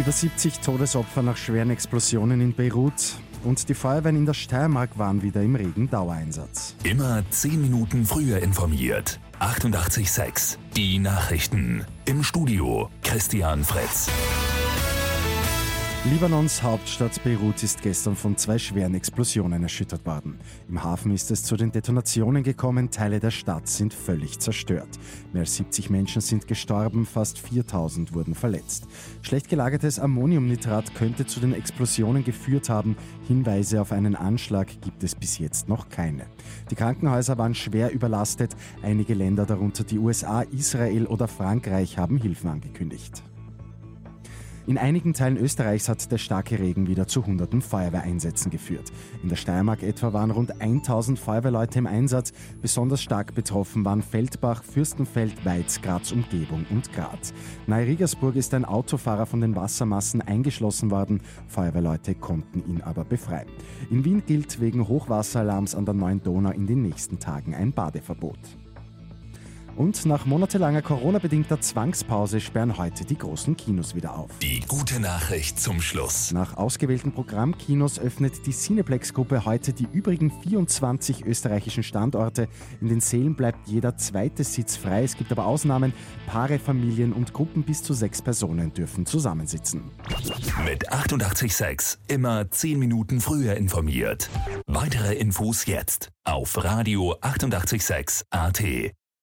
Über 70 Todesopfer nach schweren Explosionen in Beirut. Und die Feuerwehren in der Steiermark waren wieder im regen Dauereinsatz. Immer 10 Minuten früher informiert. 88.6 Die Nachrichten. Im Studio Christian Fritz. Libanons Hauptstadt Beirut ist gestern von zwei schweren Explosionen erschüttert worden. Im Hafen ist es zu den Detonationen gekommen, Teile der Stadt sind völlig zerstört. Mehr als 70 Menschen sind gestorben, fast 4000 wurden verletzt. Schlecht gelagertes Ammoniumnitrat könnte zu den Explosionen geführt haben. Hinweise auf einen Anschlag gibt es bis jetzt noch keine. Die Krankenhäuser waren schwer überlastet. Einige Länder, darunter die USA, Israel oder Frankreich, haben Hilfen angekündigt. In einigen Teilen Österreichs hat der starke Regen wieder zu hunderten Feuerwehreinsätzen geführt. In der Steiermark etwa waren rund 1000 Feuerwehrleute im Einsatz. Besonders stark betroffen waren Feldbach, Fürstenfeld, Weiz, Graz Umgebung und Graz. Nahe Riegersburg ist ein Autofahrer von den Wassermassen eingeschlossen worden. Feuerwehrleute konnten ihn aber befreien. In Wien gilt wegen Hochwasseralarms an der neuen Donau in den nächsten Tagen ein Badeverbot. Und nach monatelanger Corona-bedingter Zwangspause sperren heute die großen Kinos wieder auf. Die gute Nachricht zum Schluss. Nach ausgewählten Programmkinos öffnet die Cineplex-Gruppe heute die übrigen 24 österreichischen Standorte. In den Sälen bleibt jeder zweite Sitz frei. Es gibt aber Ausnahmen. Paare, Familien und Gruppen bis zu sechs Personen dürfen zusammensitzen. Mit 886 immer 10 Minuten früher informiert. Weitere Infos jetzt auf Radio 886 AT.